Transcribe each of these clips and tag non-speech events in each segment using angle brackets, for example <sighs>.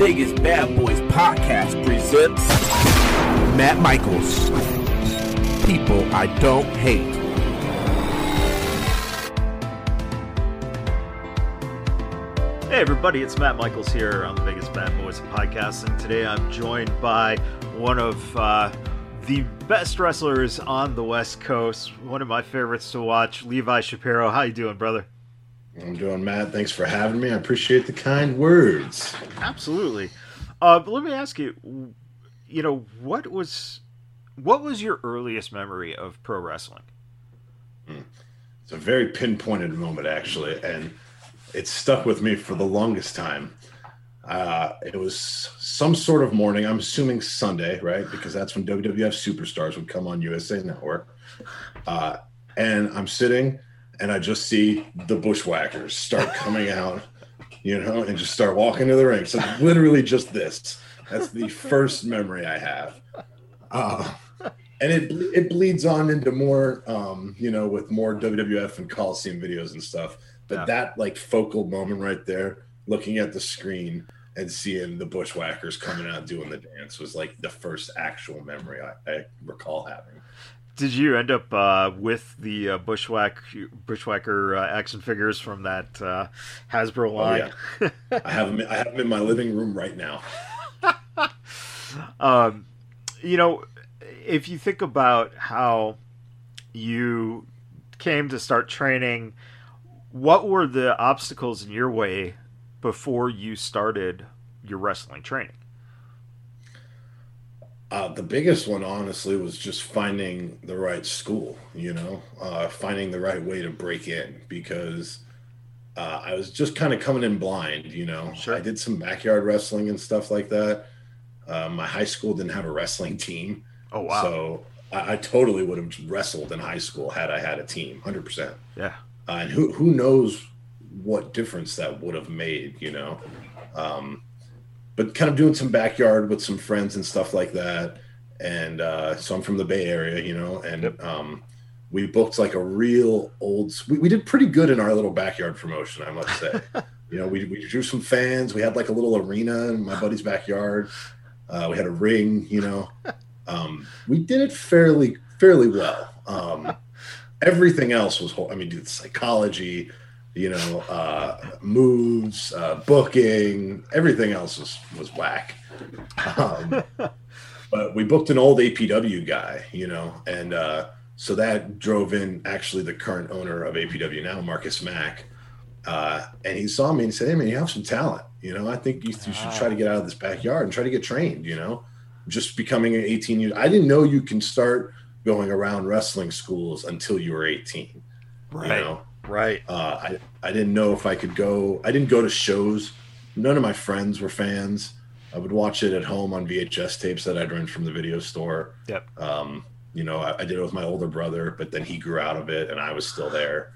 Vegas Bad Boys podcast presents Matt Michaels. People I don't hate. Hey everybody, it's Matt Michaels here on the Vegas Bad Boys podcast, and today I'm joined by one of uh, the best wrestlers on the West Coast, one of my favorites to watch, Levi Shapiro. How you doing, brother? I'm doing, Matt. Thanks for having me. I appreciate the kind words. Absolutely. Uh, but let me ask you, you know, what was what was your earliest memory of pro wrestling? It's a very pinpointed moment, actually, and it stuck with me for the longest time. Uh, it was some sort of morning. I'm assuming Sunday, right? Because that's when WWF Superstars would come on USA Network. Uh, and I'm sitting, and I just see the Bushwhackers start coming out, you know, and just start walking to the ring. So literally just this. That's the first memory I have. Uh, and it it bleeds on into more, um, you know, with more WWF and Coliseum videos and stuff. But Yeah. that like focal moment right there, looking at the screen and seeing the Bushwhackers coming out doing the dance was like the first actual memory I, I recall having. Did you end up uh, with the uh, Bushwhack Bushwhacker uh, action figures from that uh, Hasbro line? <laughs> I have them. I have them in my living room right now. <laughs> um, you know, if you think about how you came to start training, what were the obstacles in your way before you started your wrestling training? Uh, the biggest one, honestly, was just finding the right school. You know, uh, finding the right way to break in because uh, I was just kind of coming in blind. You know, Sure. I did some backyard wrestling and stuff like that. Uh, my high school didn't have a wrestling team, Oh wow! so I, I totally would have wrestled in high school had I had a team, hundred percent. yeah, Uh, and who who knows what difference that would have made, you know? Um, but kind of doing some backyard with some friends and stuff like that. And uh, so I'm from the Bay Area, you know, and Yep. um, we booked like a real old. We, we did pretty good in our little backyard promotion, I must say. <laughs> you know, we we drew some fans. We had like a little arena in my buddy's backyard. Uh, we had a ring, you know. <laughs> Um, we did it fairly fairly well. Um, <laughs> everything else was whole. I mean, dude, psychology, you know, uh, moves, uh, booking, everything else was was whack. Um, <laughs> but we booked an old APW guy, you know, and uh, so that drove in actually the current owner of APW now, Marcus Mack. Uh, and he saw me and he said, Hey man, you have some talent. You know, I think you, you should try to get out of this backyard and try to get trained, you know, just becoming an 18 year. I didn't know you can start going around wrestling schools until you were 18. right, You know, right. uh, I, I didn't know if I could go. I didn't go to shows. None of my friends were fans. I would watch it at home on VHS tapes that I'd rent from the video store. Yep. Um, you know, I, I did it with my older brother, but then he grew out of it and I was still there.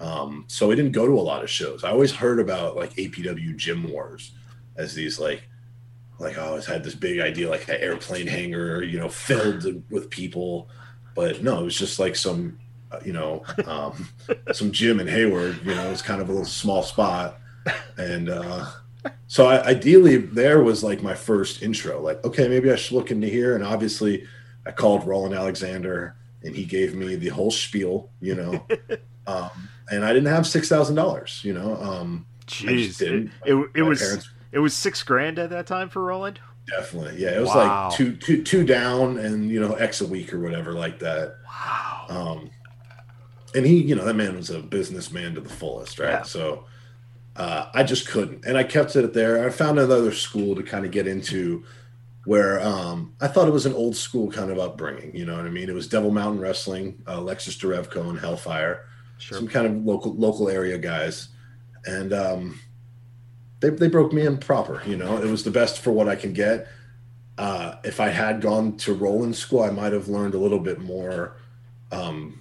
Um, so I didn't go to a lot of shows. I always heard about like APW gym wars as these like, like I always had this big idea, like an airplane hangar, you know, filled with people. But no, it was just like some, you know, um, some gym in Hayward. You know, it's kind of a little small spot, and uh, so I, ideally there was like my first intro. Like, okay, maybe I should look into here. And obviously, I called Roland Alexander, and he gave me the whole spiel. You know, <laughs> um, and I didn't have six thousand dollars. You know, um, I just Jeez, it, didn't. it, it was parents- it was six grand at that time for Roland. definitely, yeah, it was Wow. like two, two, two down, and you know, X a week or whatever like that. Wow. Um, and he, you know, that man was a businessman to the fullest, right? Yeah. So uh, I just couldn't, and I kept it there. I found another school to kind of get into where um, I thought it was an old school kind of upbringing. You know what I mean? It was Devil Mountain Wrestling, uh, Alexis Derevko and Hellfire, Sure. some kind of local local area guys, and um, they they broke me in proper. You know, it was the best for what I can get. Uh, if I had gone to Roland School, I might have learned a little bit more um,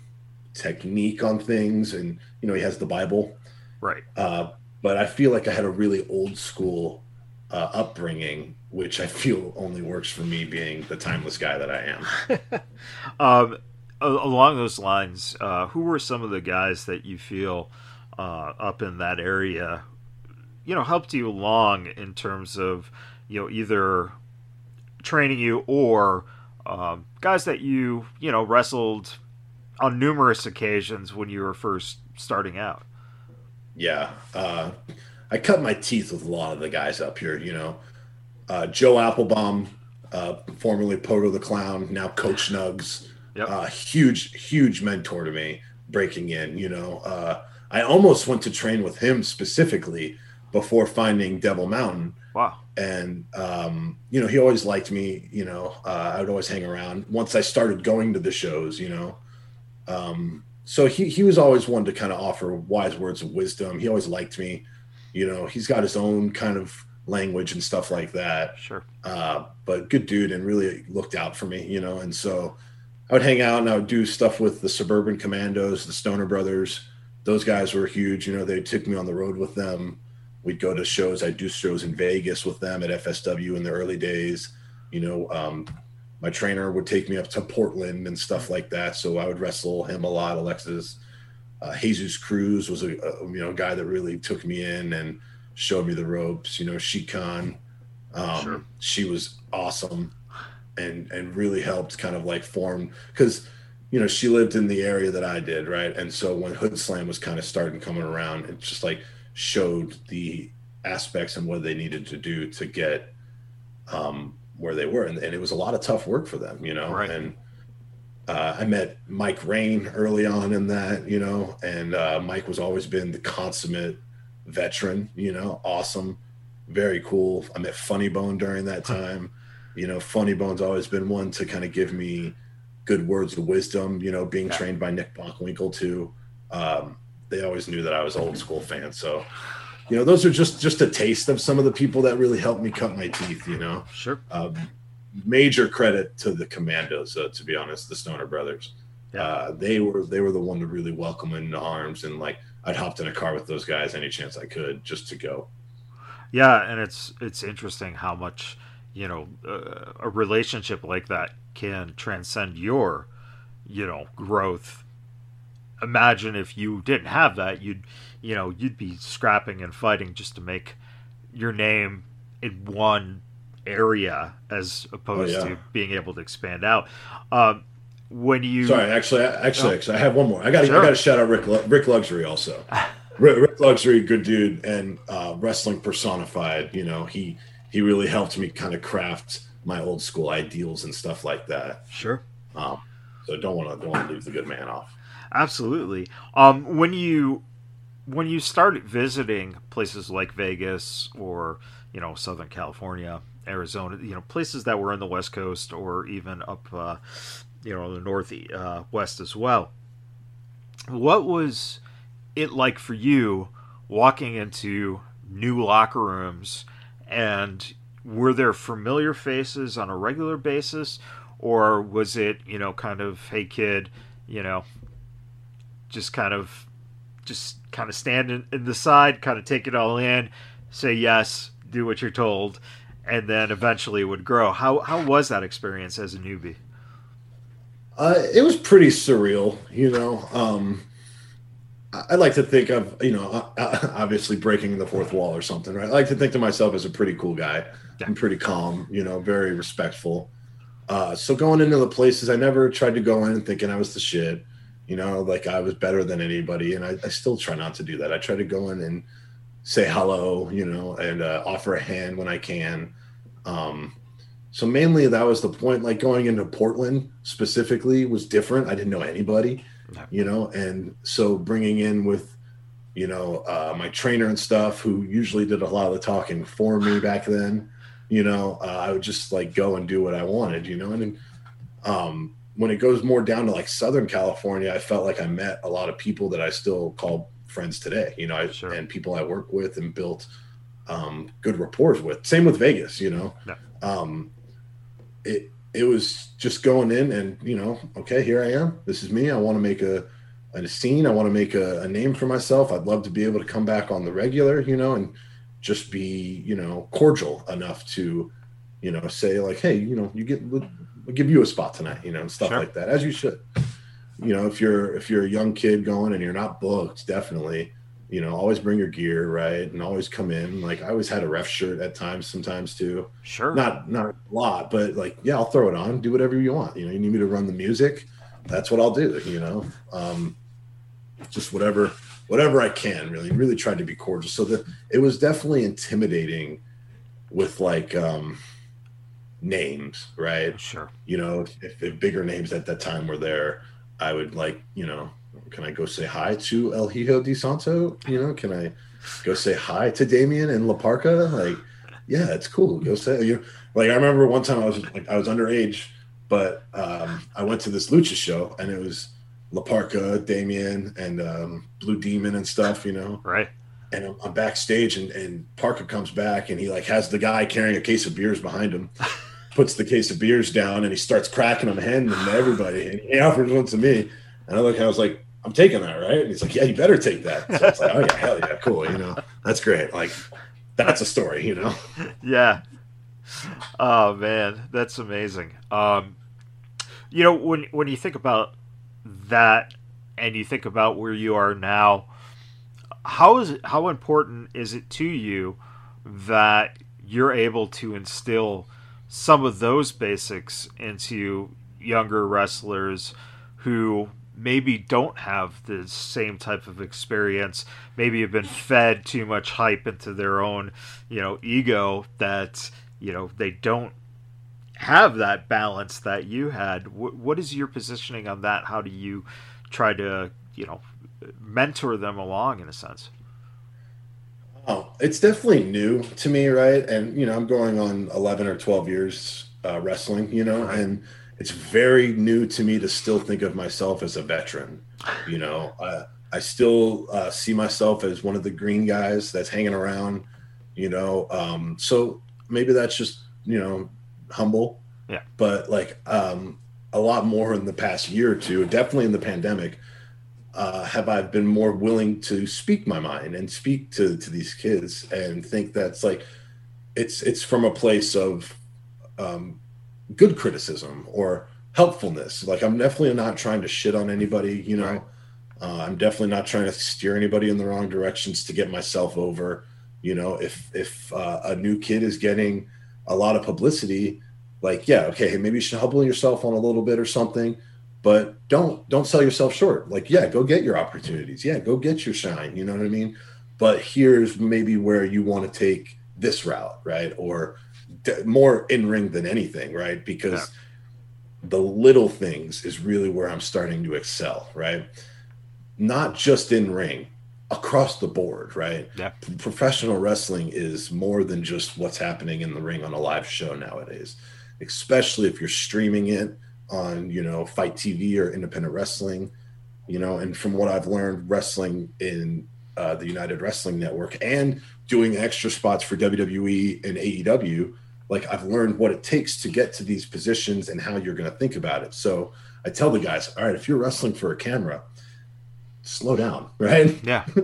technique on things, and you know, he has the Bible. Right. Uh, but I feel like I had a really old school uh, upbringing, which I feel only works for me being the timeless guy that I am. <laughs> Um, along those lines, uh, who were some of the guys that you feel uh, up in that area, you know, helped you along in terms of you know, either training you or um, guys that you you know wrestled on numerous occasions when you were first starting out. Yeah, uh, I cut my teeth with a lot of the guys up here. You know, uh, Joe Applebaum, uh, formerly Pogo the Clown, now Coach Nugs. Yep. Uh, huge, huge mentor to me breaking in. You know, uh, I almost went to train with him specifically before finding Devil Mountain. Wow. And um, you know, he always liked me. You know, uh, I would always hang around. Once I started going to the shows, you know, um, so he he was always one to kind of offer wise words of wisdom. He always liked me. You know, he's got his own kind of language and stuff like that. Sure. Uh, but good dude and really looked out for me. You know, and so I would hang out and I would do stuff with the Suburban Commandos, the Stoner Brothers. Those guys were huge. You know, they took me on the road with them we'd go to shows. I'd do shows in Vegas with them at FSW in the early days. You know, um, my trainer would take me up to Portland and stuff like that. So I would wrestle him a lot. Alexis uh, Jesus Cruz was a, a, you know guy that really took me in and showed me the ropes. You know, Shikan, um, sure. she was awesome and and really helped kind of like form because you know she lived in the area that I did right. And so when Hoodslam was kind of starting coming around, it just like showed the aspects and what they needed to do to get um, where they were. And, and, it was a lot of tough work for them, you know. Right. And uh, I met Mike Rain early on in that, you know, and uh, Mike was always been the consummate veteran, you know, awesome, very cool. I met Funny Bone during that time. You know, Funny Bone's always been one to kind of give me good words of wisdom, you know, being yeah. trained by Nick Bockwinkel too. Um, they always knew that I was old school fan. So, you know, those are just just a taste of some of the people that really helped me cut my teeth. You know, sure. Uh, major credit to the Commandos, uh, to be honest, the Stoner Brothers. Yeah. Uh, they were they were the one to really welcome into arms, and like I'd hopped in a car with those guys any chance I could just to go. Yeah, and it's it's interesting how much you know uh, a relationship like that can transcend your you know growth imagine if you didn't have that, you'd you know you'd be scrapping and fighting just to make your name in one area as opposed oh, yeah. to being able to expand out. Um, when you sorry, actually, actually, oh. actually, I have one more. I got sure. I got to shout out Rick Rick Luxury also. <laughs> Rick, Luxury, good dude, and uh, wrestling personified. You know, he he really helped me kind of craft my old school ideals and stuff like that. Sure. Um, so don't want to don't want to leave the good man off. Absolutely. Um, when you when you start visiting places like Vegas or you know Southern California, Arizona, you know places that were in the West Coast or even up uh, you know the Northeast uh, West as well. What was it like for you walking into new locker rooms and were there familiar faces on a regular basis or was it you know kind of hey kid you know just kind of just kind of stand in, in the side, kind of take it all in, say yes, do what you're told, and then eventually it would grow. How how was that experience as a newbie? Uh, it was pretty surreal, you know. Um, I like to think of, you know, obviously breaking the fourth wall or something, right? I like to think to myself as a pretty cool guy. Yeah. I'm pretty calm, you know, very respectful. Uh, so going into the places, I never tried to go in thinking I was the shit you know, like I was better than anybody. And I, I, still try not to do that. I try to go in and say hello, you know, and uh, offer a hand when I can. Um, so mainly that was the point. Like going into Portland specifically was different. I didn't know anybody, you know, and so bringing in with, you know, uh, my trainer and stuff, who usually did a lot of the talking for me <sighs> back then, you know, uh, I would just like go and do what I wanted, you know, and um, when it goes more down to like Southern California, I felt like I met a lot of people that I still call friends today, you know, I, sure. and people I work with and built um, good rapport with. Same with Vegas, you know. Yeah. Um, it it was just going in and you know, okay, here I am. This is me. I want to make a a scene. I want to make a, a name for myself. I'd love to be able to come back on the regular, you know, and just be you know cordial enough to you know say like, hey, you know, you get we'll give you a spot tonight, you know, and stuff sure. like that, as you should. You know, if you're if you're a young kid going and you're not booked, definitely, You know, always bring your gear, right? And always come in. Like I always had a ref shirt at times, sometimes too. Sure. Not not a lot, but like, yeah, I'll throw it on, do whatever you want. You know, you need me to run the music, that's what I'll do, you know. Um just whatever whatever I can, really, really tried to be cordial. So that it was definitely intimidating with like um names, right? Sure. You know, if, if bigger names at that time were there, I would like, you know, can I go say hi to El Hijo de Santo? You know, can I go say hi to Damien and La Parka? Like, yeah, it's cool. Go say you. Like I remember one time I was like I was underage, but um, I went to this lucha show and it was La Parka, Damien, and um, Blue Demon and stuff. You know, Right. and I'm, I'm backstage and, and Parka comes back and he like has the guy carrying a case of beers behind him, <laughs> puts the case of beers down and he starts cracking them, handing them to everybody. And he offers one to me. And I look, I was like, I'm taking that, right? And he's like, Yeah, you better take that. So it's like, Oh yeah, hell yeah, cool. You know, that's great. Like that's a story, you know. <laughs> Yeah. Oh man, that's amazing. Um, you know, when when you think about that, and you think about where you are now, how is it? How important is it to you that you're able to instill some of those basics into younger wrestlers who maybe don't have the same type of experience maybe have been fed too much hype into their own you know ego that you know they don't have that balance that you had. What, what is your positioning on that? How do you try to you know mentor them along in a sense Oh, it's definitely new to me, right? And you know, I'm going on 11 or 12 years uh, wrestling, you know, and it's very new to me to still think of myself as a veteran. You know, I, I still uh, see myself as one of the green guys that's hanging around. You know, um, so maybe that's just you know humble. Yeah. But like um, a lot more in the past year or two, definitely in the pandemic, uh, have I been more willing to speak my mind and speak to to these kids and think that's like it's it's from a place of um, good criticism or helpfulness. Like I'm definitely not trying to shit on anybody, you know. Right. Uh, I'm definitely not trying to steer anybody in the wrong directions to get myself over. You know, if if uh, a new kid is getting a lot of publicity, like yeah, okay, maybe you should humble yourself on a little bit or something but don't don't sell yourself short. Like yeah go get your opportunities. Yeah go get your shine. You know what i mean? But here's maybe where you want to take this route right? Or d- more in ring than anything right? Because Yeah. the little things is really where i'm starting to excel right? Not just in ring across the board right? Yeah. P- professional wrestling is more than just what's happening in the ring on a live show nowadays especially if you're streaming it on you know FITE TV or independent wrestling you know and from what i've learned wrestling in uh, the united wrestling network and doing extra spots for wwe and aew like i've learned what it takes to get to these positions and how you're going to think about it. So i tell the guys all right if you're wrestling for a camera slow down <laughs> right? Yeah. <laughs>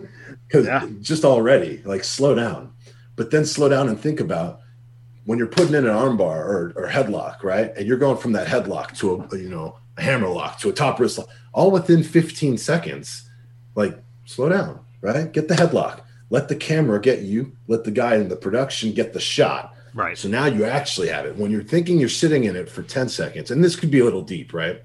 Because Yeah. just already like slow down. But then slow down and think about when you're putting in an armbar or, or headlock right and you're going from that headlock to a you know a hammer lock to a top wrist lock all within 15 seconds like slow down right get the headlock let the camera get you let the guy in the production get the shot right so now you actually have it. When you're thinking you're sitting in it for 10 seconds, and this could be a little deep, right?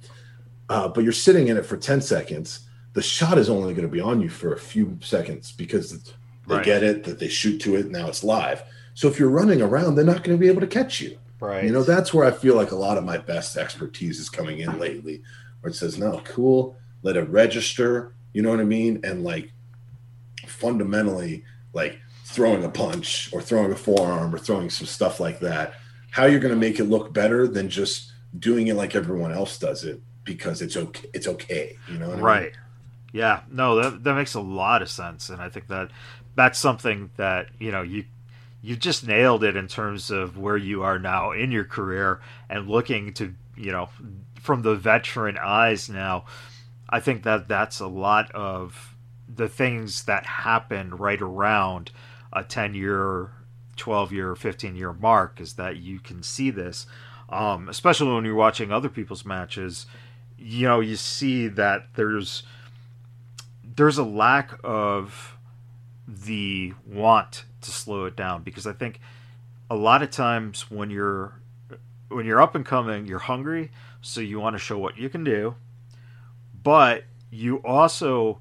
Uh, but you're sitting in it for 10 seconds. The shot is only going to be on you for a few seconds because they Right. get it, that they shoot to it. Now it's live. So if you're running around, they're not going to be able to catch you. right You know, that's where I feel like a lot of my best expertise is coming in lately, where it says, no, cool, let it register. You know what I mean? And like fundamentally, like throwing a punch or throwing a forearm or throwing some stuff like that, how you're going to make it look better than just doing it like everyone else does it because it's okay. It's okay. You know what I mean? right yeah no that, that makes a lot of sense and i think that that's something that you know you you just nailed it in terms of where you are now in your career and looking to you know from the veteran eyes now i think that that's a lot of the things that happen right around a 10 year 12 year 15 year mark is that you can see this um, especially when you're watching other people's matches. You know you see that there's there's a lack of the want to slow it down because I think a lot of times when you're when you're up and coming, you're hungry, so you want to show what you can do, but you also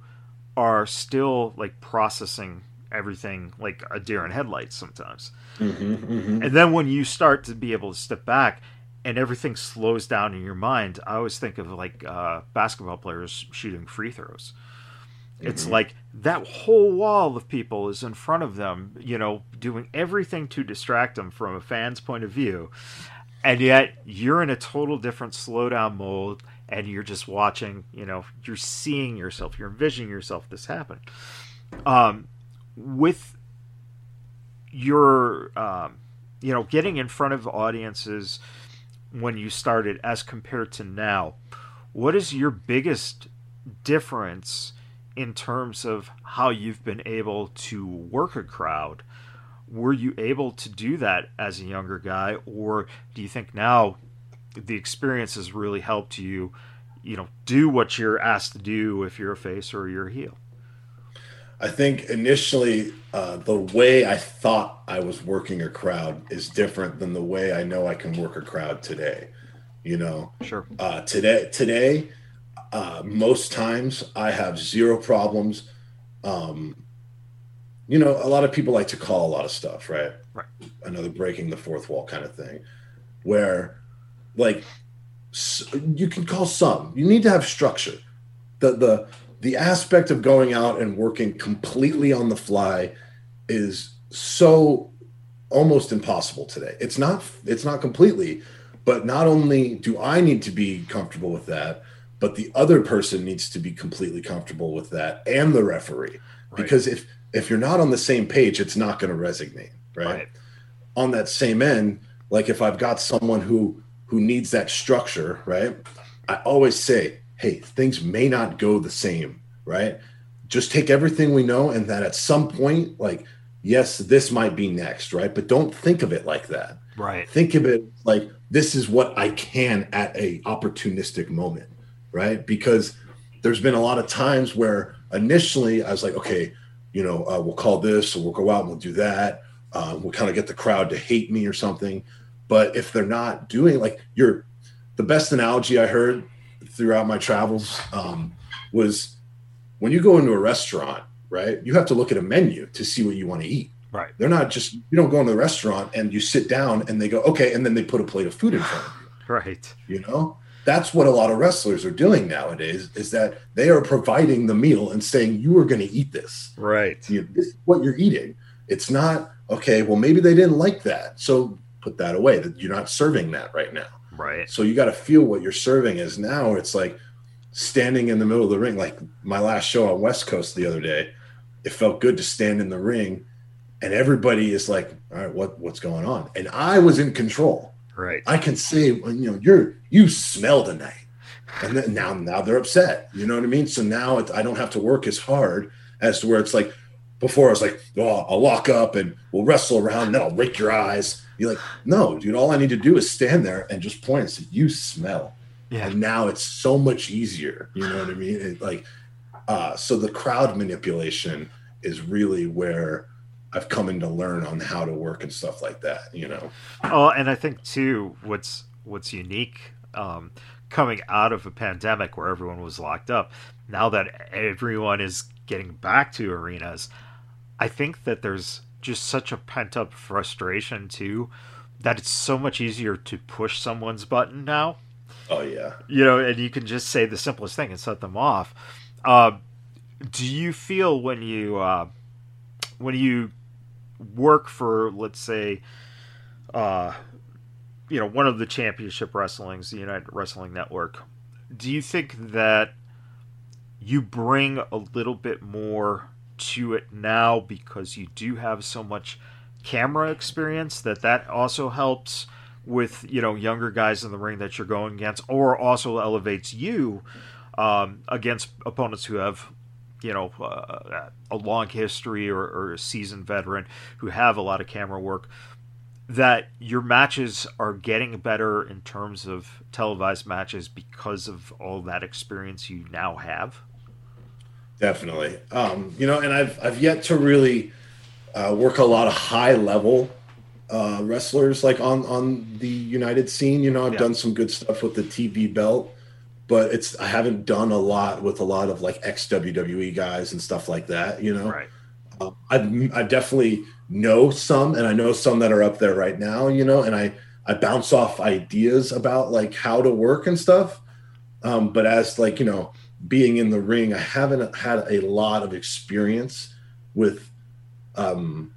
are still like processing everything like a deer in headlights sometimes. Mm-hmm, mm-hmm. And then when you start to be able to step back and everything slows down in your mind, I always think of like uh, basketball players shooting free throws. It's like that whole wall of people is in front of them, you know, doing everything to distract them from a fan's point of view. And yet you're in a total different slowdown mode and you're just watching, you know, you're seeing yourself, you're envisioning yourself this happen. Um, with your, um, you know, getting in front of audiences when you started as compared to now, what is your biggest difference in terms of how you've been able to work a crowd? Were you able to do that as a younger guy, or do you think now the experience has really helped you, you know, do what you're asked to do if you're a face or you're a heel? I think initially uh, the way I thought I was working a crowd is different than the way I know I can work a crowd today. You know, Sure. uh, today today uh, most times I have zero problems. Um, you know, a lot of people like to call a lot of stuff, right? Right. Another breaking the fourth wall kind of thing, where like you can call some. You need to have structure. The the the aspect of going out and working completely on the fly is so almost impossible today. It's not it's not completely, but not only do I need to be comfortable with that, but the other person needs to be completely comfortable with that and the referee. Right. Because if if you're not on the same page, it's not going to resonate, right? Right. On that same end, like if I've got someone who who needs that structure, right? I always say, hey, things may not go the same, right? Just take everything we know and that at some point, like, yes, this might be next, right? But don't think of it like that Right. think of it like this is what I can at a opportunistic moment, right? Because there's been a lot of times where initially I was like, okay, you know, uh, we'll call this, or we'll go out and we'll do that. Um, we'll kind of get the crowd to hate me or something. But if they're not doing like you're, the best analogy I heard throughout my travels um, was when you go into a restaurant, right? You have to look at a menu to see what you want to eat. Right. They're not just you don't go into the restaurant and you sit down and they go okay, and then they put a plate of food in front of you. Right. you. You know, that's what a lot of wrestlers are doing nowadays. Is that they are providing the meal and saying you are going to eat this. Right. You, this is what you're eating. It's not okay. Well, maybe they didn't like that, so put that away. That you're not serving that right now. Right. So you got to feel what you're serving is. Now it's like standing in the middle of the ring. Like my last show on West Coast the other day, it felt good to stand in the ring, and everybody is like, "All right, what what's going on?" And I was in control. Right. I can say, well, you know, you're you smell tonight, and then now now they're upset. You know what I mean? So now it's, I don't have to work as hard as to where it's like before. I was like, oh, I'll lock up and we'll wrestle around, and then I'll rake your eyes. You're like, no, dude. All I need to do is stand there and just point and say, "You smell." Yeah. And now it's so much easier. You know what I mean? It, like, uh, so the crowd manipulation is really where I've come in to learn on how to work and stuff like that. You know? Oh, and I think too, what's what's unique um, coming out of a pandemic where everyone was locked up, now that everyone is getting back to arenas, I think that there's just such a pent up frustration too that it's so much easier to push someone's button now. Oh yeah. You know, and you can just say the simplest thing and set them off. Uh, do you feel when you uh, when you work for, let's say, uh, you know, one of the championship wrestlings, the United Wrestling Network, do you think that you bring a little bit more to it now because you do have so much camera experience that that also helps with you know younger guys in the ring that you're going against or also elevates you um, against opponents who have you know uh, a long history or, or a seasoned veteran who have a lot of camera work that your matches are getting better in terms of televised matches because of all that experience you now have definitely. Um, you know, and I've I've yet to really uh, work a lot of high level uh, wrestlers like on on the United scene. You know, I've Yeah. done some good stuff with the TV belt, but it's I haven't done a lot with a lot of like ex WWE guys and stuff like that. You know, Right. um, I I definitely know some, and I know some that are up there right now. You know, and I I bounce off ideas about like how to work and stuff. Um, but as like you know, being in the ring, I haven't had a lot of experience with, um,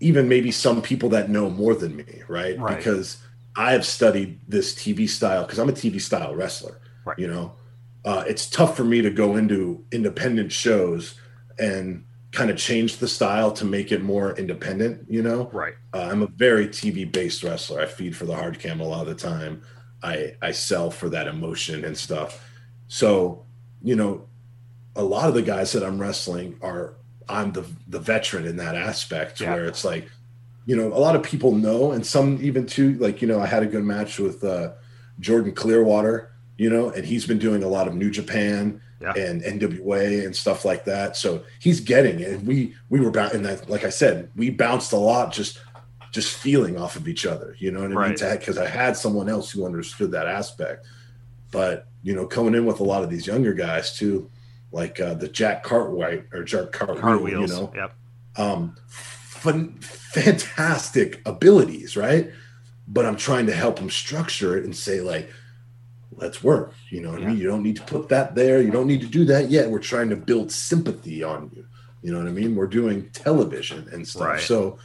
even maybe some people that know more than me, right? Right. Because I have studied this TV style because I'm a TV style wrestler. Right. You know, uh, it's tough for me to go into independent shows and kind of change the style to make it more independent. You know, Right. uh, I'm a very TV based wrestler. I feed for the hard cam a lot of the time. I I sell for that emotion and stuff. So, you know, a lot of the guys that I'm wrestling are I'm the the veteran in that aspect Yeah. where it's like, you know, a lot of people know, and some even too. Like, you know, I had a good match with uh, Jordan Clearwater, you know, and he's been doing a lot of New Japan Yeah. and NWA and stuff like that. So he's getting it. And we we were about, and that, like I said, we bounced a lot just just feeling off of each other. You know what I Right. mean? Because I had someone else who understood that aspect. But you know, coming in with a lot of these younger guys too, like uh, the Jack Cartwright or Jack Cartwheel, Cartwheels. you know, Yep. um, fun, fantastic abilities, right? But I'm trying to help him structure it and say like, let's work. You know what I mean? You don't need to put that there. You don't need to do that yet. We're trying to build sympathy on you. You know what I mean? We're doing television and stuff. Right. So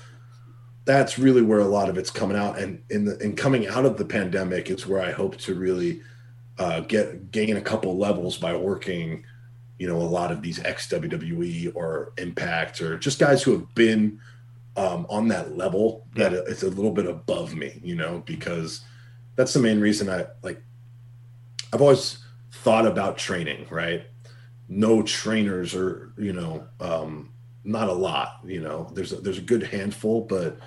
that's really where a lot of it's coming out. And in the in coming out of the pandemic is where I hope to really uh, get gain a couple levels by working you know, a lot of these ex WWE or Impact or just guys who have been um, on that level that it's a little bit above me, you know, because that's the main reason I like. I've always thought about training, right? No trainers or you know, um, not a lot. You know, there's a, there's a good handful, but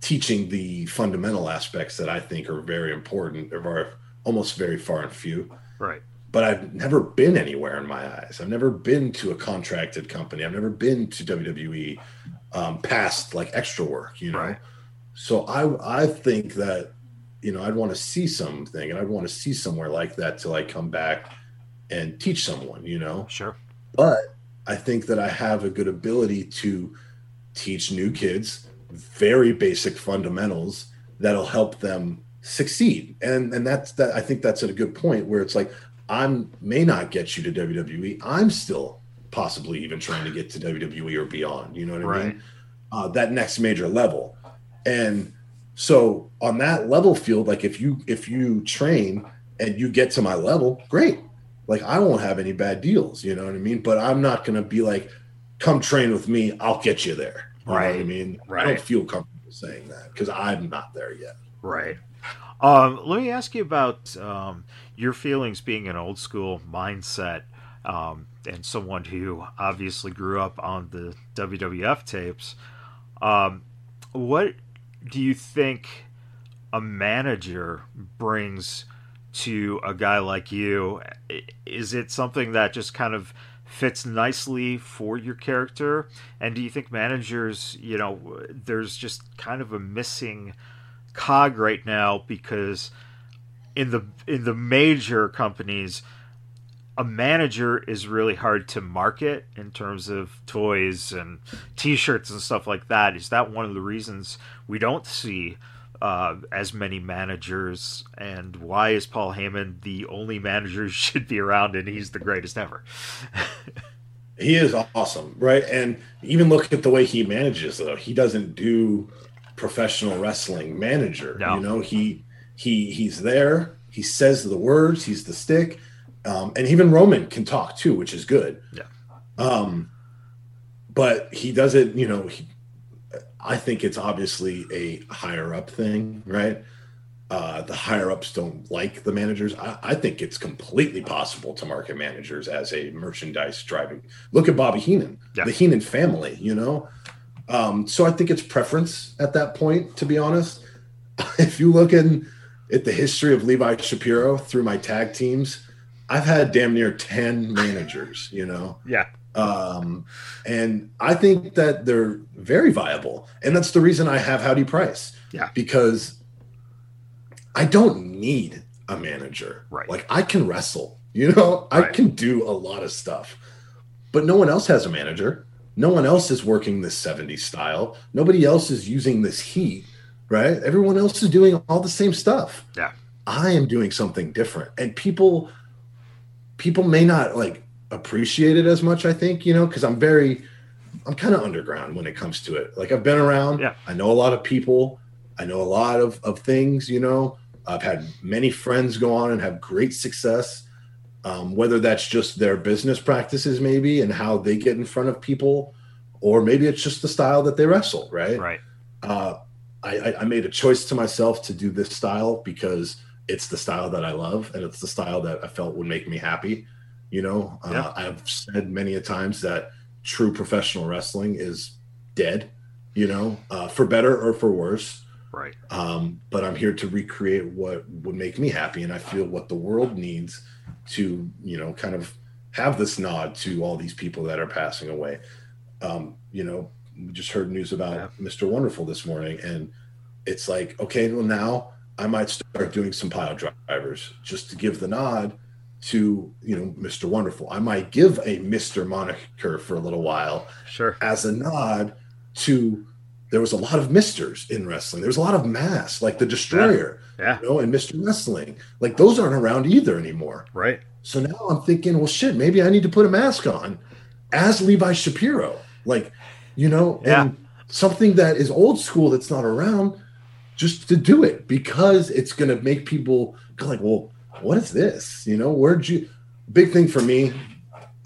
teaching the fundamental aspects that I think are very important are almost very far and few Right. but I've never been anywhere in my eyes. I've never been to a contracted company. I've never been to WWE um, past like extra work, you know. Right. So I I think that you know I'd want to see something, and I'd want to see somewhere like that till I come back and teach someone, you know. Sure. But I think that I have a good ability to teach new kids very basic fundamentals that'll help them succeed. And and that's that I think that's at a good point where it's like I'm may not get you to WWE. I'm still possibly even trying to get to WWE or beyond. You know what I Right. mean? Uh, that next major level. And so on that level field, like if you if you train and you get to my level, great. Like I won't have any bad deals, you know what I mean? But I'm not gonna be like, come train with me, I'll get you there. You know what I Right. mean? I don't feel comfortable saying that because I'm not there yet. Right. Um, let me ask you about um, your feelings being an old school mindset um, and someone who obviously grew up on the WWF tapes. Um, what do you think a manager brings to a guy like you? Is it something that just kind of fits nicely for your character? And do you think managers, you know, there's just kind of a missing cog right now because in the in the major companies a manager is really hard to market in terms of toys and t-shirts and stuff like that is that one of the reasons we don't see uh, as many managers and why is paul heyman the only manager who <laughs> should be around and he's the greatest ever He is awesome, right? And even look at the way he manages, though. He doesn't do professional wrestling manager. No. You know, he he he's there. He says the words. He's the stick. Um, and even Roman can talk too, which is good. Yeah. Um, but he does it. You know, he, I think it's obviously a higher up thing, right? Uh, the higher ups don't like the managers. I, I think it's completely possible to market managers as a merchandise driving. Look at Bobby Heenan, Yeah. the Heenan family, you know? Um, so I think it's preference at that point, to be honest. <laughs> if you look in at the history of Levi Shapiro through my tag teams, I've had damn near 10 managers, you know? <laughs> yeah Um, and I think that they're very viable. And that's the reason I have Howdy Price. Yeah. Because I don't need a manager. Right. Like I can wrestle, you know, I Right. can do a lot of stuff. But no one else has a manager. No one else is working this 70s style. Nobody else is using this heat, right? Everyone else is doing all the same stuff. Yeah. I am doing something different. And people people may not like appreciate it as much, I think, you know, because I'm very I'm kind of underground when it comes to it. Like I've been around, Yeah. I know a lot of people, I know a lot of, of things, you know. I've had many friends go on and have great success. Um, whether that's just their business practices, maybe, and how they get in front of people, or maybe it's just the style that they wrestle, right? Right. uh, I, I- I made a choice to myself to do this style because it's the style that I love and it's the style that I felt would make me happy. You know, uh, I've said many a times that true professional wrestling is dead. You know, uh, for better or for worse. Right. Um, but I'm here to recreate what would make me happy, and I feel what the world needs to, you know, kind of have this nod to all these people that are passing away. Um, you know, we just heard news about Yeah. Mr. Wonderful this morning, and it's like, okay, well now I might start doing some pile drivers just to give the nod to you know Mr. Wonderful. I might give a Mr. moniker for a little while Sure. as a nod to there was a lot of misters in wrestling. There was a lot of mass, like the Destroyer, Yeah. you know, and Mr. Wrestling. Like those aren't around either anymore. Right. So now I'm thinking, well, shit, maybe I need to put a mask on as Levi Shapiro. Like, you know, Yeah. and something that is old school that's not around, just to do it because it's going to make people go like, well, what is this? You know, where'd you? Big thing for me.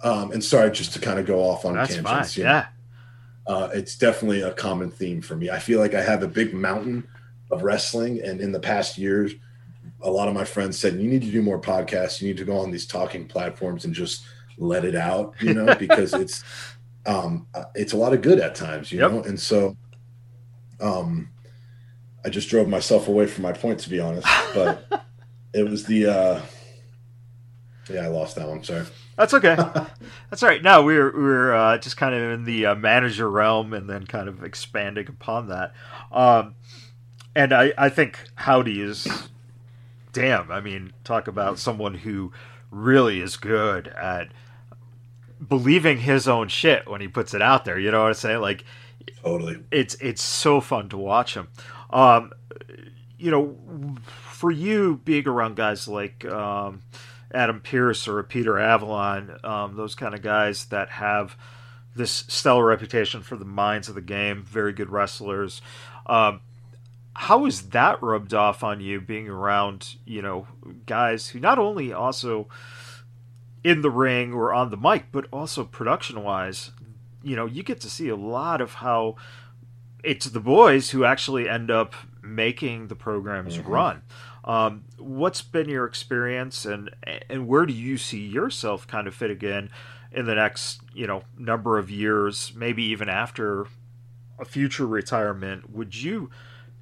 Um, and sorry, just to kind of go off on That's fine. tangents. know, Yeah. uh, it's definitely a common theme for me. I feel like I have a big mountain of wrestling, and in the past years, a lot of my friends said, "You need to do more podcasts. You need to go on these talking platforms and just let it out," you know, <laughs> because it's um, uh, it's a lot of good at times, you Yep. know. And so, um, I just drove myself away from my point, to be honest. But it was the uh, yeah, I lost that one. Sorry. That's okay. That's all right. No, we're we're uh, just kind of in the uh, manager realm, and then kind of expanding upon that. Um, and I I think Howdy is damn. I mean, talk about someone who really is good at believing his own shit when he puts it out there. You know what I'm saying? Like Totally. it's it's so fun to watch him. Um, you know, for you being around guys like um, Adam Pearce or Peter Avalon, um, those kind of guys that have this stellar reputation for the minds of the game, very good wrestlers. Um, how is that rubbed off on you being around, you know, guys who not only also in the ring or on the mic, but also production wise, you know, you get to see a lot of how it's the boys who actually end up making the programs Mhm. run. Um, what's been your experience, and and where do you see yourself kind of fit again in the next you know number of years, maybe even after a future retirement? Would you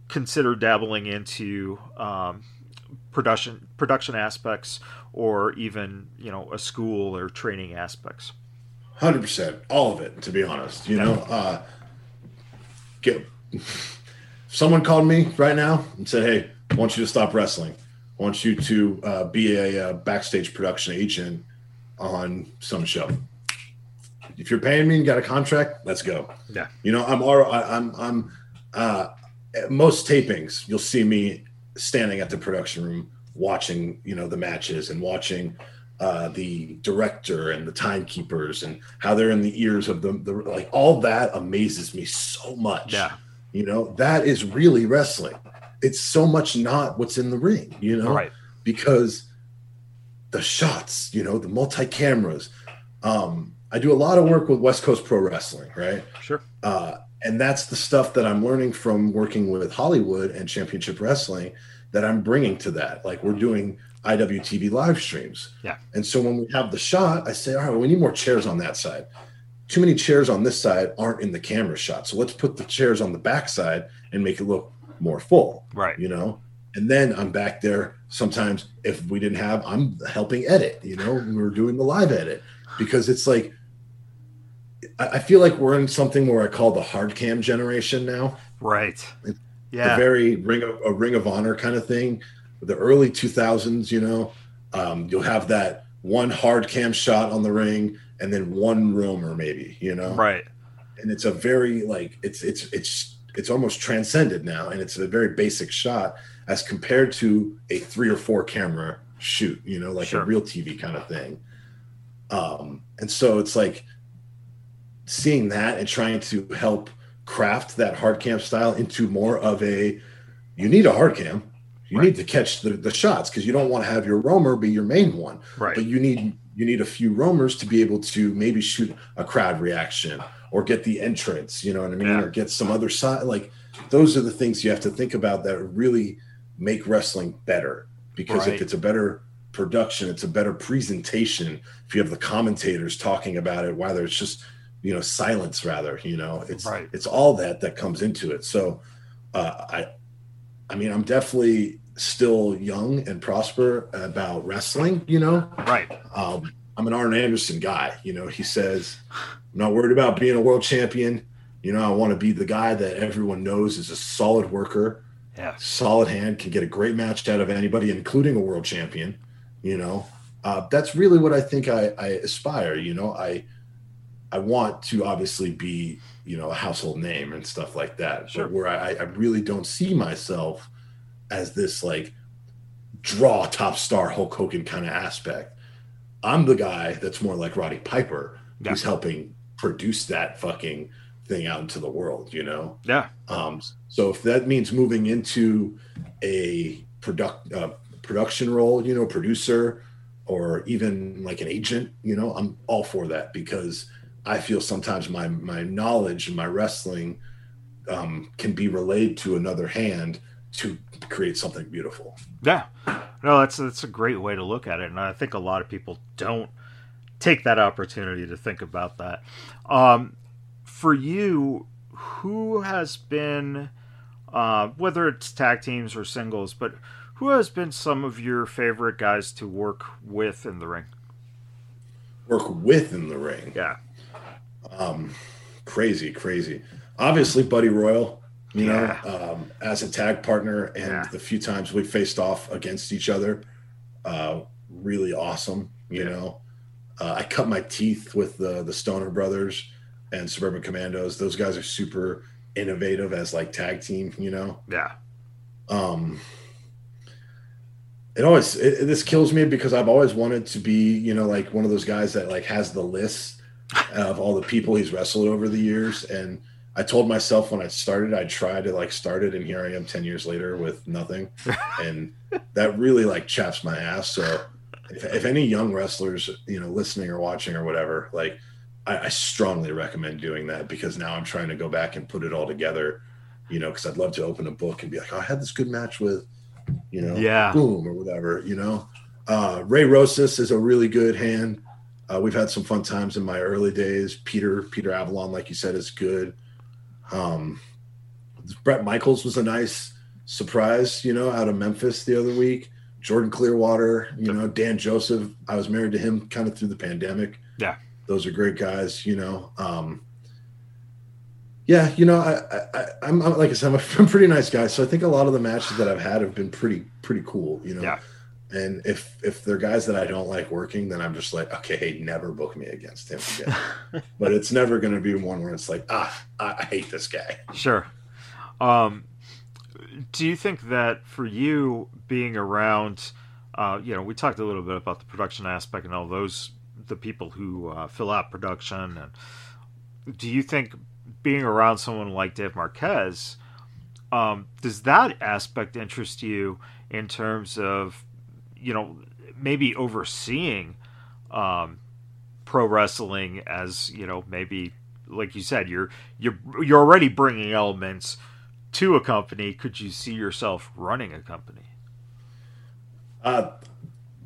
consider dabbling into um, production production aspects, or even you know a school or training aspects? Hundred percent, all of it. To be honest, you know, uh, get someone called me right now and said, "Hey, I want you to stop wrestling. I want you to uh, be a, uh backstage production agent on some show. If you're paying me and got a contract, let's go." Yeah. You know, I'm all, I- I'm I'm uh, at most tapings. You'll see me standing at the production room watching, you know, the matches and watching uh, the director and the timekeepers and how they're in the ears of the, the like all that amazes me so much. Yeah, You know, that is really wrestling. It's so much not what's in the ring, you know, right. because the shots, you know, the multi cameras. Um, I do a lot of work with West Coast Pro Wrestling, right? Sure. Uh, and that's the stuff that I'm learning from working with Hollywood and Championship Wrestling that I'm bringing to that. Like we're doing IWTV live streams. Yeah. And so when we have the shot, I say, all right, well, we need more chairs on that side. Too many chairs on this side aren't in the camera shot. So let's put the chairs on the back side and make it look more full, Right. you know? And then I'm back there. Sometimes if we didn't have, I'm helping edit, you know, we're doing the live edit because it's like I, feel like we're in something where I call the hard cam generation now. Right. It's Yeah. very ring of a ring of honor kind of thing. The early 2000s, you know, um, you'll have that one hard cam shot on the ring and then one roamer maybe, you know, Right. and it's a very like it's it's it's it's almost transcended now, and it's a very basic shot as compared to a three or four camera shoot, you know, like Sure. a real TV kind of thing. Um, and so it's like seeing that and trying to help craft that hard cam style into more of a you need a hard cam you Right. need to catch the, the shots because you don't want to have your roamer be your main one Right. but you need you need a few roamers to be able to maybe shoot a crowd reaction or get the entrance you know what i mean Yeah. or get some other side like those are the things you have to think about that really make wrestling better because Right. if it's a better production it's a better presentation if you have the commentators talking about it whether it's just you know silence rather you know it's Right. it's all that that comes into it so uh, i i mean i'm definitely still young and prosper about wrestling you know Right. um, I'm an Arn Anderson guy. You know, he says, I'm not worried about being a world champion. You know, I want to be the guy that everyone knows is a solid worker, Yeah. solid hand, can get a great match out of anybody, including a world champion. You know, uh, that's really what I think I, I aspire. You know, I I want to obviously be you know a household name and stuff like that. Sure. But where I, I really don't see myself as this like draw top star Hulk Hogan kind of aspect. I'm the guy that's more like Roddy Piper, Yeah. who's helping produce that fucking thing out into the world, you know? Yeah. Um, so if that means moving into a product uh, production role, you know, producer or even like an agent, you know, I'm all for that because I feel sometimes my my knowledge and my wrestling um, can be relayed to another hand to create something beautiful. Yeah. No, that's that's a great way to look at it, and I think a lot of people don't take that opportunity to think about that. Um, for you, who has been, uh, whether it's tag teams or singles, but who has been some of your favorite guys to work with in the ring? Work with in the ring. Yeah. Um, crazy, crazy. Obviously, Buddy Royal, you Yeah. know, um, as a tag partner, and Yeah. the few times we faced off against each other, uh, really awesome. You Yeah. know, uh, I cut my teeth with the the Stoner Brothers and Suburban Commandos. Those guys are super innovative as like tag team. You know, Yeah. um it always it, this kills me because i've always wanted to be you know like one of those guys that like has the list of all the people he's wrestled over the years. And i told myself when i started i'd try to like start it and here i am 10 years later with nothing. <laughs> And that really like chaps my ass. So if, if any young wrestlers you know listening or watching or whatever like I, I strongly recommend doing that because now i'm trying to go back and put it all together you know because i'd love to open a book and be like oh, i had this good match with you know Yeah. boom or whatever you know? Uh ray rosas is a really good hand uh, we've had some fun times in my early days peter peter avalon like you said is good um brett michaels was a nice surprise you know out of memphis the other week jordan clearwater you know dan joseph i was married to him kind of through the pandemic Yeah. those are great guys you know um yeah, you know, I, I, I'm, I'm like I said, I'm a, <laughs> I'm a pretty nice guy, so I think a lot of the matches that I've had have been pretty, pretty cool, you know. Yeah. And if if they're guys that I don't like working, then I'm just like, okay, hey, never book me against him again. <laughs> but it's never going to be one where it's like, ah, I, I hate this guy. Sure. Um, do you think that for you being around, uh, you know, we talked a little bit about the production aspect and all those, the people who uh, fill out production, and do you think being around someone like Dave Marquez, um, does that aspect interest you in terms of, you know, maybe overseeing um, pro wrestling as you know maybe like you said you're you're you're already bringing elements to a company. Could you see yourself running a company? Uh,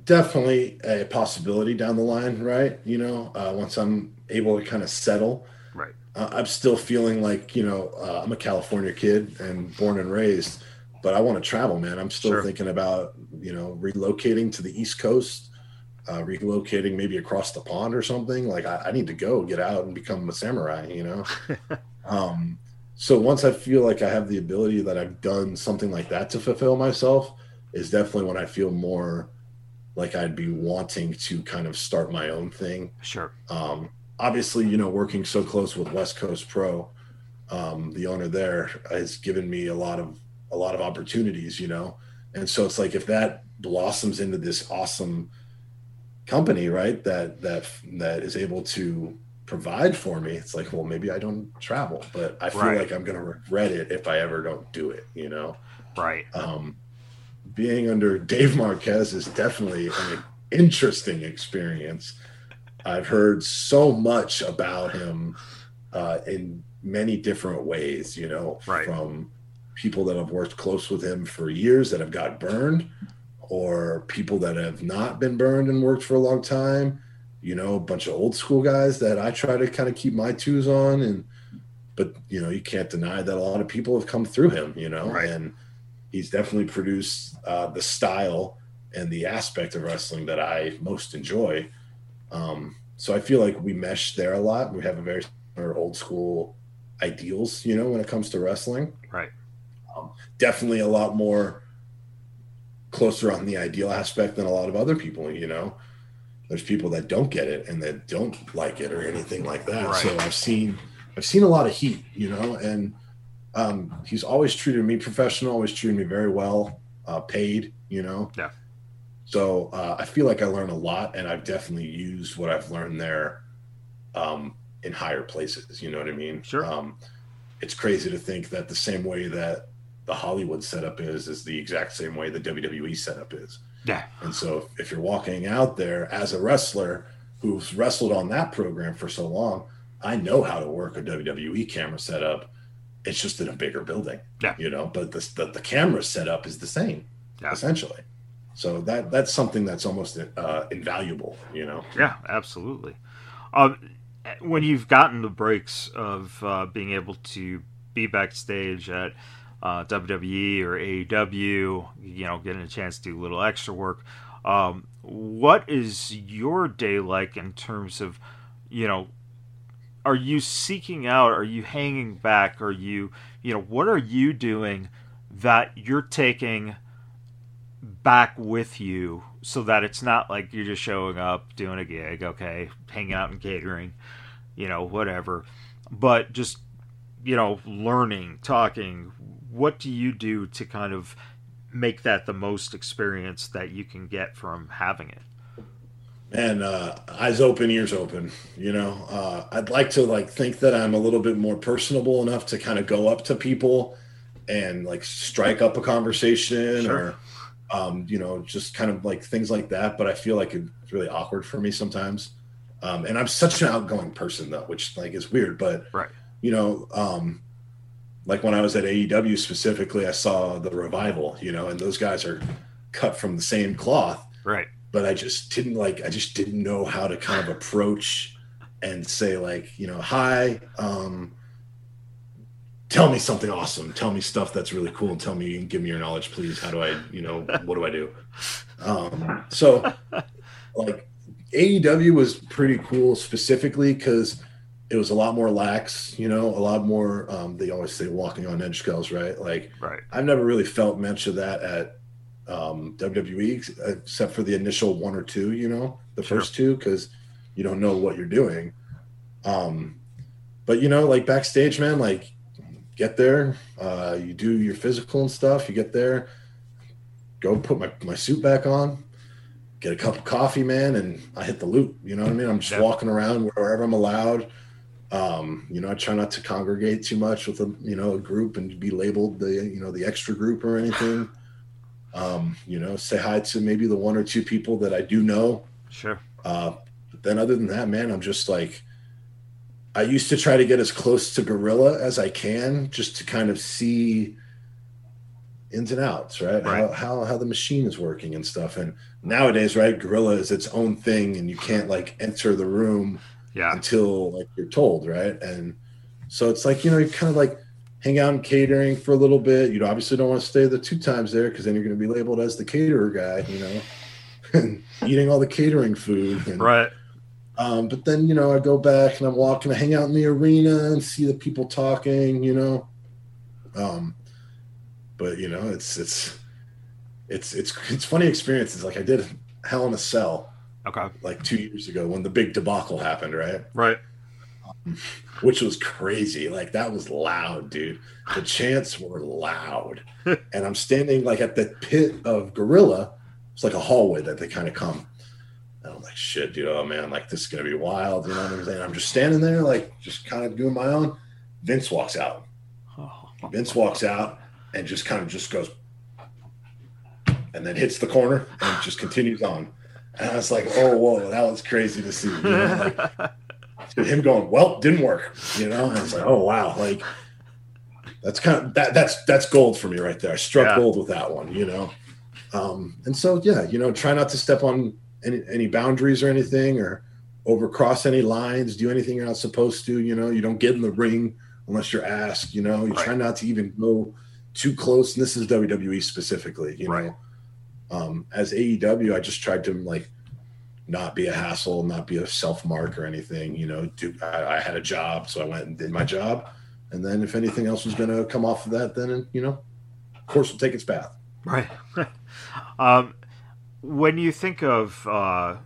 definitely a possibility down the line, right? You know, uh, once I'm able to kind of settle, right. Uh, I'm still feeling like you know uh, I'm a California kid and born and raised, but I want to travel, man. I'm still Sure. thinking about you know relocating to the East Coast. uh, relocating maybe across the pond or something. Like I, I need to go get out and become a samurai, you know? <laughs> um, so once I feel like I have the ability that I've done something like that to fulfill myself is definitely when I feel more like I'd be wanting to kind of start my own thing. Sure. Um, obviously, you know, working so close with West Coast Pro, um, the owner there has given me a lot of a lot of opportunities, you know, and so it's like if that blossoms into this awesome company, right, that that that is able to provide for me, it's like, well, maybe I don't travel, but I feel Right. like I'm gonna regret it if I ever don't do it, you know. Right. Um, being under Dave Marquez is definitely an interesting experience. I've heard so much about him uh, in many different ways, you know, Right. from people that have worked close with him for years that have got burned, or people that have not been burned and worked for a long time. You know, a bunch of old school guys that I try to kind of keep my twos on, and but you know, you can't deny that a lot of people have come through him. You know, Right. and he's definitely produced uh, the style and the aspect of wrestling that I most enjoy. Um, so I feel like we mesh there a lot. We have a very old school ideals, you know, when it comes to wrestling. Right. Um, definitely a lot more closer on the ideal aspect than a lot of other people, you know. There's people that don't get it and that don't like it or anything like that. Right. So I've seen I've seen a lot of heat, you know, and um, he's always treated me professional, always treated me very well, uh, paid, you know. Yeah. So uh, I feel like I learned a lot, and I've definitely used what I've learned there um, in higher places. You know what I mean? Sure. Um, it's crazy to think that the same way that the Hollywood setup is is the exact same way the WWE setup is. Yeah. And so if you're walking out there as a wrestler who's wrestled on that program for so long, I know how to work a WWE camera setup. It's just in a bigger building. Yeah. You know, but the, the, the camera setup is the same, Yeah. essentially. So that that's something that's almost uh, invaluable, you know. Yeah, absolutely. Um, when you've gotten the breaks of uh, being able to be backstage at uh, WWE or AEW, you know, getting a chance to do a little extra work, um, what is your day like in terms of, you know, are you seeking out? Are you hanging back? Are you, you know, what are you doing that you're taking back with you so that it's not like you're just showing up, doing a gig, okay, hanging out and catering, you know, whatever, but just, you know, learning, talking. What do you do to kind of make that the most experience that you can get from having it? and uh, eyes open, ears open. You know, uh, I'd like to like think that I'm a little bit more personable enough to kind of go up to people and like strike up a conversation Sure. or, um, you know, just kind of like things like that. But I feel like it's really awkward for me sometimes. Um, and I'm such an outgoing person though, which like is weird. But Right. you know, um, like when I was at AEW specifically, I saw the revival. You know, and those guys are cut from the same cloth Right. but I just didn't like I just didn't know how to kind of approach and say like, you know, hi, um tell me something awesome. Tell me stuff that's really cool and tell me and give me your knowledge, please. How do I, you know, what do I do? Um so like AEW was pretty cool specifically because it was a lot more lax, you know, a lot more um they always say walking on edge skulls, right? Like Right. I've never really felt much of that at um, WWE except for the initial one or two, you know, the Sure. first two, because you don't know what you're doing. Um, but you know, like backstage, man, like get there, uh, you do your physical and stuff, you get there, go put my, my suit back on, get a cup of coffee, man, and I hit the loop. You know what I mean? I'm just Yeah. walking around wherever I'm allowed. Um, you know, I try not to congregate too much with a you know a group and be labeled the you know the extra group or anything. Um, you know, say hi to maybe the one or two people that I do know. Sure. Uh, but then other than that, man, I'm just like I used to try to get as close to gorilla as I can just to kind of see ins and outs, right? How, how how the machine is working and stuff. And nowadays, right, gorilla is its own thing and you can't like enter the room Yeah. until like you're told, right? And so it's like you know you kind of like hang out in catering for a little bit. You obviously don't want to stay the two times there because then you're going to be labeled as the caterer guy, you know. <laughs> and eating all the catering food. And, right. Um, but then you know I go back and I'm walking, I hang out in the arena and see the people talking. You know, um, but you know it's it's it's it's it's funny experiences. Like I did Hell in a Cell, okay, like two years ago when the big debacle happened, right? Right. Um, which was crazy. Like that was loud, dude. The chants were loud, <laughs> and I'm standing like at the pit of Gorilla. It's like a hallway that they kind of come. And I'm like, shit, dude. Oh man, like this is gonna be wild. You know what I'm saying? I'm just standing there, like just kind of doing my own. Vince walks out. <laughs> Vince walks out and just kind of just goes and then hits the corner and just continues on. And I was like, oh, whoa, that was crazy to see. You know, like, him going, well, didn't work. You know, and was like, oh wow, like that's kind of that that's that's gold for me right there. I struck yeah. gold with that one. You know, um, and so yeah, you know, try not to step on any any boundaries or anything or overcross any lines, do anything you're not supposed to. You know, you don't get in the ring unless you're asked. You know, you right. try not to even go too close. And this is WWE specifically. You right. know um, as AEW, I just tried to like not be a hassle, not be a self mark or anything. You know, do I, I, had a job, so I went and did my job, and then if anything else was going to come off of that, then you know, of course, will take its path. Right. <laughs> um, when you think of uh,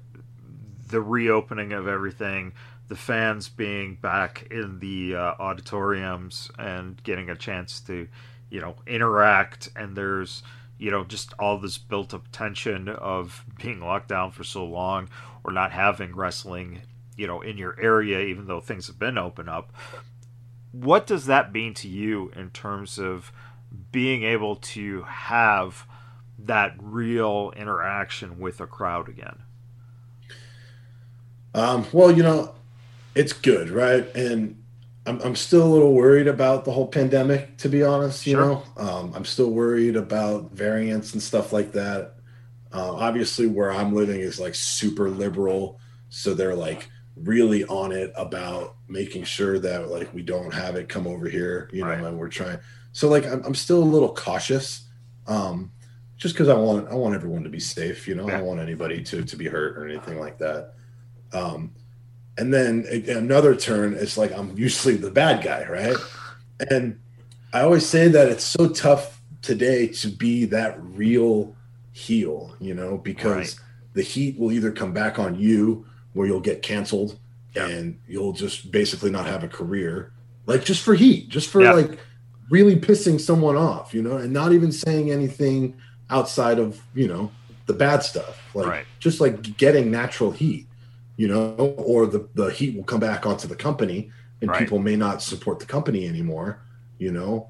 the reopening of everything, the fans being back in the uh, auditoriums and getting a chance to, you know, interact, and there's you know, just all this built up tension of being locked down for so long or not having wrestling, you know, in your area, even though things have been open up. What does that mean to you in terms of being able to have that real interaction with a crowd again? Um, well, you know, it's good, right? And I'm, I'm still a little worried about the whole pandemic, to be honest. You sure. know, um, I'm still worried about variants and stuff like that. Uh, obviously, where I'm living is like super liberal, so they're like really on it about making sure that like we don't have it come over here, you right. know, and we're trying. So like, I'm, I'm still a little cautious, um, just because I want I want everyone to be safe. You know, yeah. I don't want anybody to to be hurt or anything like that. Um, and then another turn it's like i'm usually the bad guy right and i always say that it's so tough today to be that real heel you know because right. the heat will either come back on you where you'll get canceled yeah. and you'll just basically not have a career like just for heat just for yeah. like really pissing someone off you know and not even saying anything outside of you know the bad stuff like right. just like getting natural heat you know, or the, the heat will come back onto the company and right. people may not support the company anymore, you know.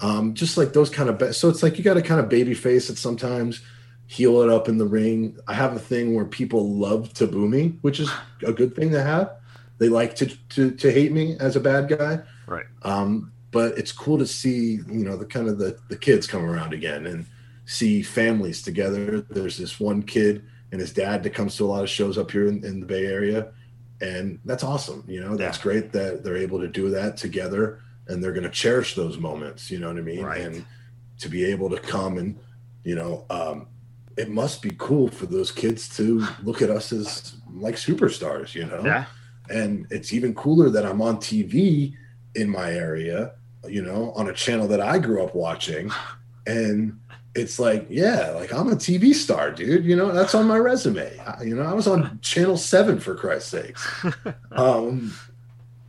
Um, just like those kind of be- so it's like you got to kind of baby face it sometimes, heal it up in the ring. I have a thing where people love to boo me, which is a good thing to have. They like to to, to hate me as a bad guy. Right. Um, but it's cool to see, you know, the kind of the, the kids come around again and see families together. There's this one kid and his dad that comes to a lot of shows up here in, in the Bay Area. And that's awesome. You know, that's yeah. great that they're able to do that together and they're going to cherish those moments. You know what I mean? Right. And to be able to come and, you know, um, it must be cool for those kids to look at us as like superstars, you know? Yeah. And it's even cooler that I'm on TV in my area, you know, on a channel that I grew up watching. <sighs> And it's like, yeah, like I'm a TV star, dude. You know, that's on my resume. I, you know, I was on Channel Seven for Christ's sakes. <laughs> Um,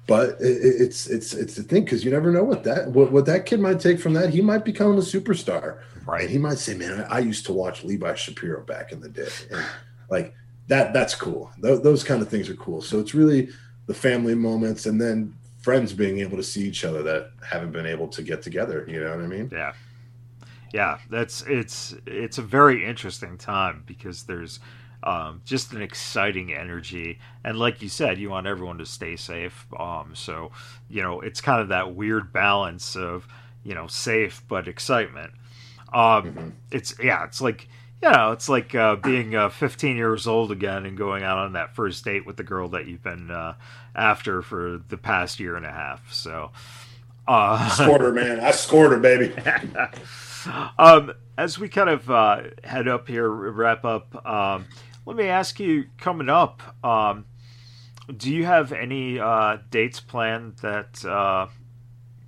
but it, it's it's it's the thing because you never know what that what, what that kid might take from that. He might become a superstar, right? And he might say, "Man, I, I used to watch Levi Shapiro back in the day." And like that, that's cool. Th- those kind of things are cool. So it's really the family moments, and then friends being able to see each other that haven't been able to get together. You know what I mean? Yeah yeah, that's it's it's a very interesting time because there's um, just an exciting energy, and like you said, you want everyone to stay safe. Um, so you know, it's kind of that weird balance of you know safe but excitement. Um, mm-hmm. It's yeah, it's like you know, it's like uh, being uh, 15 years old again and going out on that first date with the girl that you've been uh, after for the past year and a half. So, uh, scored her, man. I scored her, baby. <laughs> um, as we kind of uh, head up here, wrap up, um, let me ask you coming up, um, do you have any uh, dates planned that uh,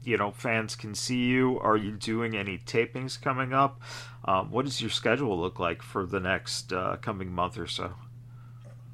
you know fans can see you? Are you doing any tapings coming up? Um, what does your schedule look like for the next uh, coming month or so?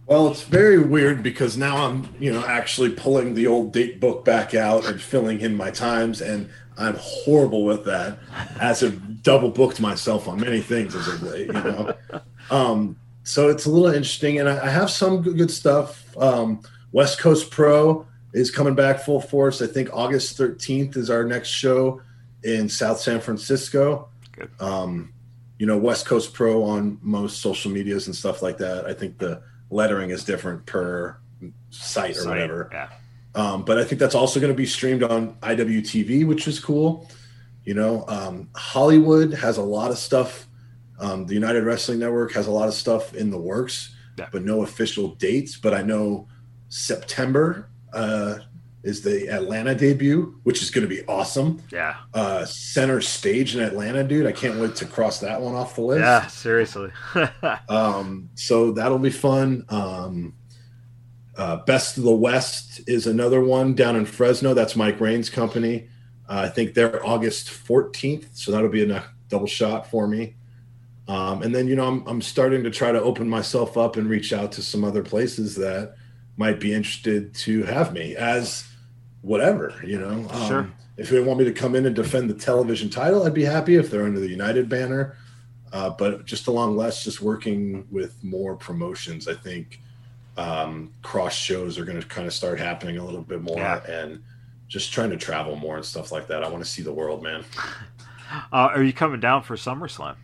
Well, it's very weird because now I'm, you know, actually pulling the old date book back out and filling in my times, and I'm horrible with that. As I've double booked myself on many things as of late, you know. <laughs> Um, so it's a little interesting, and I, I have some good stuff. Um, West Coast Pro is coming back full force. I think August 13th is our next show in South San Francisco. Um, you know, West Coast Pro on most social medias and stuff like that. I think the lettering is different per site or site, whatever. Yeah. Um, but I think that's also going to be streamed on IWTV, which is cool. You know, um, Hollywood has a lot of stuff. Um, the United Wrestling Network has a lot of stuff in the works, yeah. but no official dates. But I know September uh, is the Atlanta debut, which is going to be awesome. Yeah. Uh, center stage in Atlanta, dude. I can't wait to cross that one off the list. Yeah, seriously. <laughs> um, so that'll be fun. Um, uh, Best of the West is another one down in Fresno. That's Mike Rain's company. Uh, I think they're August 14th, so that'll be a double shot for me. Um, and then, you know, I'm, I'm starting to try to open myself up and reach out to some other places that might be interested to have me as whatever, you know. Um, sure. If they want me to come in and defend the television title, I'd be happy if they're under the United banner. Uh, but just along less, just working with more promotions, I think um, cross shows are going to kind of start happening a little bit more, yeah. and just trying to travel more and stuff like that. I want to see the world, man. <laughs> Uh, are you coming down for SummerSlam?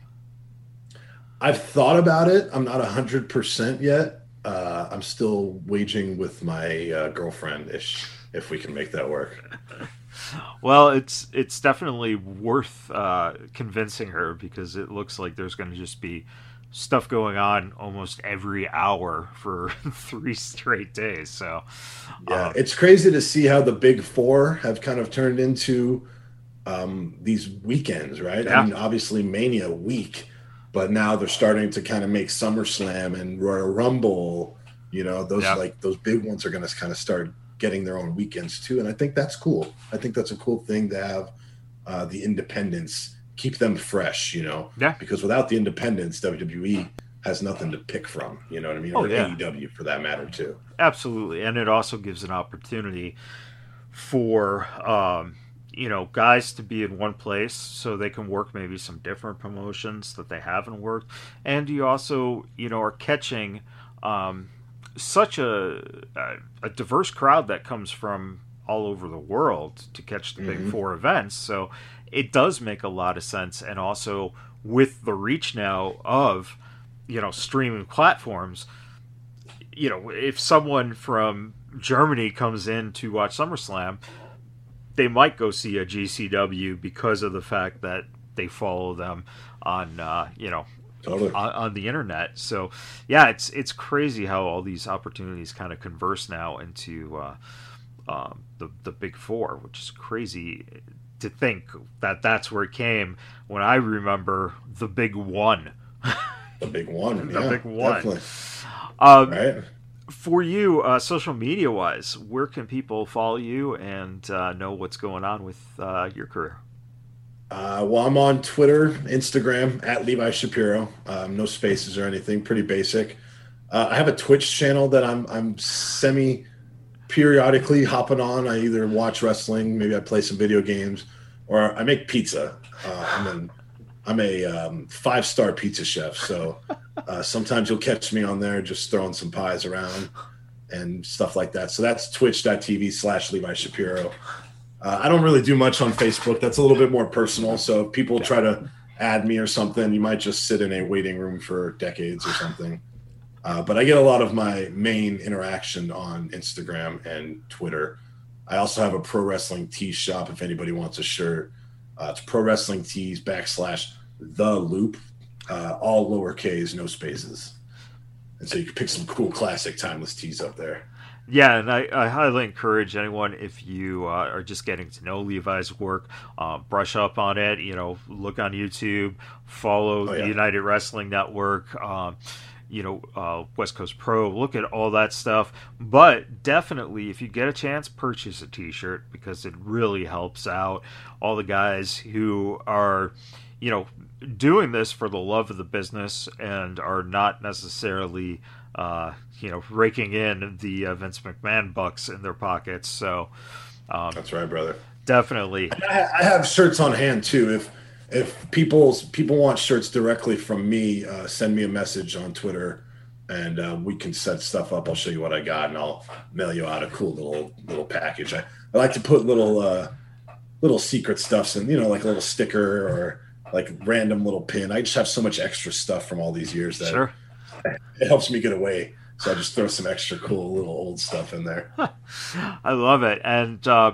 I've thought about it. I'm not hundred percent yet. Uh, I'm still waging with my uh, girlfriend ish if we can make that work. <laughs> well, it's it's definitely worth uh, convincing her because it looks like there's going to just be stuff going on almost every hour for <laughs> three straight days. So, yeah, um, it's crazy to see how the big four have kind of turned into um, these weekends, right? Yeah. I mean, obviously Mania week, but now they're starting to kind of make SummerSlam and Royal Rumble. You know, those yeah. like those big ones are going to kind of start getting their own weekends too, and I think that's cool. I think that's a cool thing to have uh, the independents keep them fresh, you know? Yeah. Because without the independents, WWE has nothing to pick from. You know what I mean? Oh, or yeah. AEW for that matter too. Absolutely, and it also gives an opportunity for um, you know guys to be in one place so they can work maybe some different promotions that they haven't worked, and you also you know are catching. Um, such a, a, diverse crowd that comes from all over the world to catch the big mm-hmm. four events. So it does make a lot of sense. And also with the reach now of, you know, streaming platforms, you know, if someone from Germany comes in to watch SummerSlam, they might go see a GCW because of the fact that they follow them on, uh, you know, Totally. On, on, the internet. So, yeah, it's it's crazy how all these opportunities kind of converse now into uh, um, the the big four, which is crazy to think that that's where it came. When I remember the big one, <laughs> the big one, the yeah, big one. Um, right. For you, uh, social media wise, where can people follow you and uh, know what's going on with uh, your career? Uh, well, I'm on Twitter, Instagram at Levi Shapiro. Um, no spaces or anything. Pretty basic. Uh, I have a Twitch channel that I'm I'm semi periodically hopping on. I either watch wrestling, maybe I play some video games, or I make pizza. Uh, I'm an I'm a um, five star pizza chef, so uh, sometimes you'll catch me on there just throwing some pies around and stuff like that. So that's twitch.tv slash Levi Shapiro. Uh, I don't really do much on Facebook. That's a little bit more personal. So if people try to add me or something, you might just sit in a waiting room for decades or something. Uh, but I get a lot of my main interaction on Instagram and Twitter. I also have a pro wrestling tee shop if anybody wants a shirt. Uh, it's pro wrestling tees backslash the loop, uh, all lower K's, no spaces. And so you can pick some cool classic timeless tees up there. Yeah, and I, I, highly encourage anyone if you uh, are just getting to know Levi's work, uh, brush up on it. You know, look on YouTube, follow oh, yeah. the United Wrestling Network. Um, you know, uh, West Coast Pro. Look at all that stuff. But definitely, if you get a chance, purchase a T-shirt because it really helps out all the guys who are, you know, doing this for the love of the business and are not necessarily, uh, you know, raking in the uh, Vince McMahon bucks in their pockets. So um, that's right, brother. Definitely. I have shirts on hand too. If if people's people want shirts directly from me, uh, send me a message on Twitter, and uh, we can set stuff up. I'll show you what I got, and I'll mail you out a cool little little package. I, I like to put little uh, little secret stuffs in, you know, like a little sticker or like random little pin. I just have so much extra stuff from all these years that sure. it helps me get away. So I just throw some extra cool little old stuff in there. <laughs> I love it. And uh,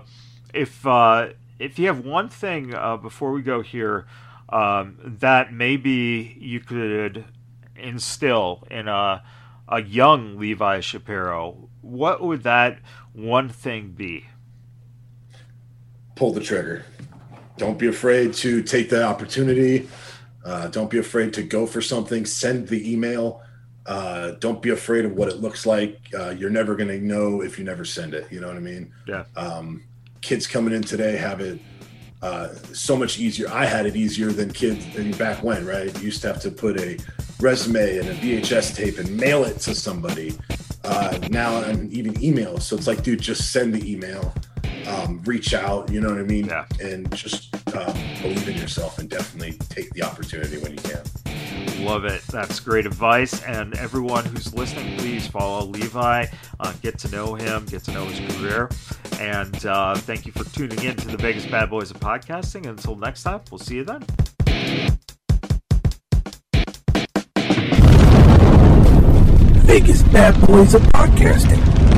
if uh, if you have one thing uh, before we go here um, that maybe you could instill in a a young Levi Shapiro, what would that one thing be? Pull the trigger. Don't be afraid to take the opportunity. Uh, don't be afraid to go for something. Send the email. Uh, don't be afraid of what it looks like. Uh, you're never going to know if you never send it. You know what I mean? Yeah. Um, kids coming in today have it uh, so much easier. I had it easier than kids back when, right? You used to have to put a resume and a VHS tape and mail it to somebody. Uh, now I'm even email. So it's like, dude, just send the email, um, reach out, you know what I mean? Yeah. And just uh, believe in yourself and definitely take the opportunity when you can. Love it. That's great advice. And everyone who's listening, please follow Levi, uh, get to know him, get to know his career. And uh, thank you for tuning in to the Vegas Badboyz of Podcasting. Until next time, we'll see you then. Vegas Badboyz of Podcasting.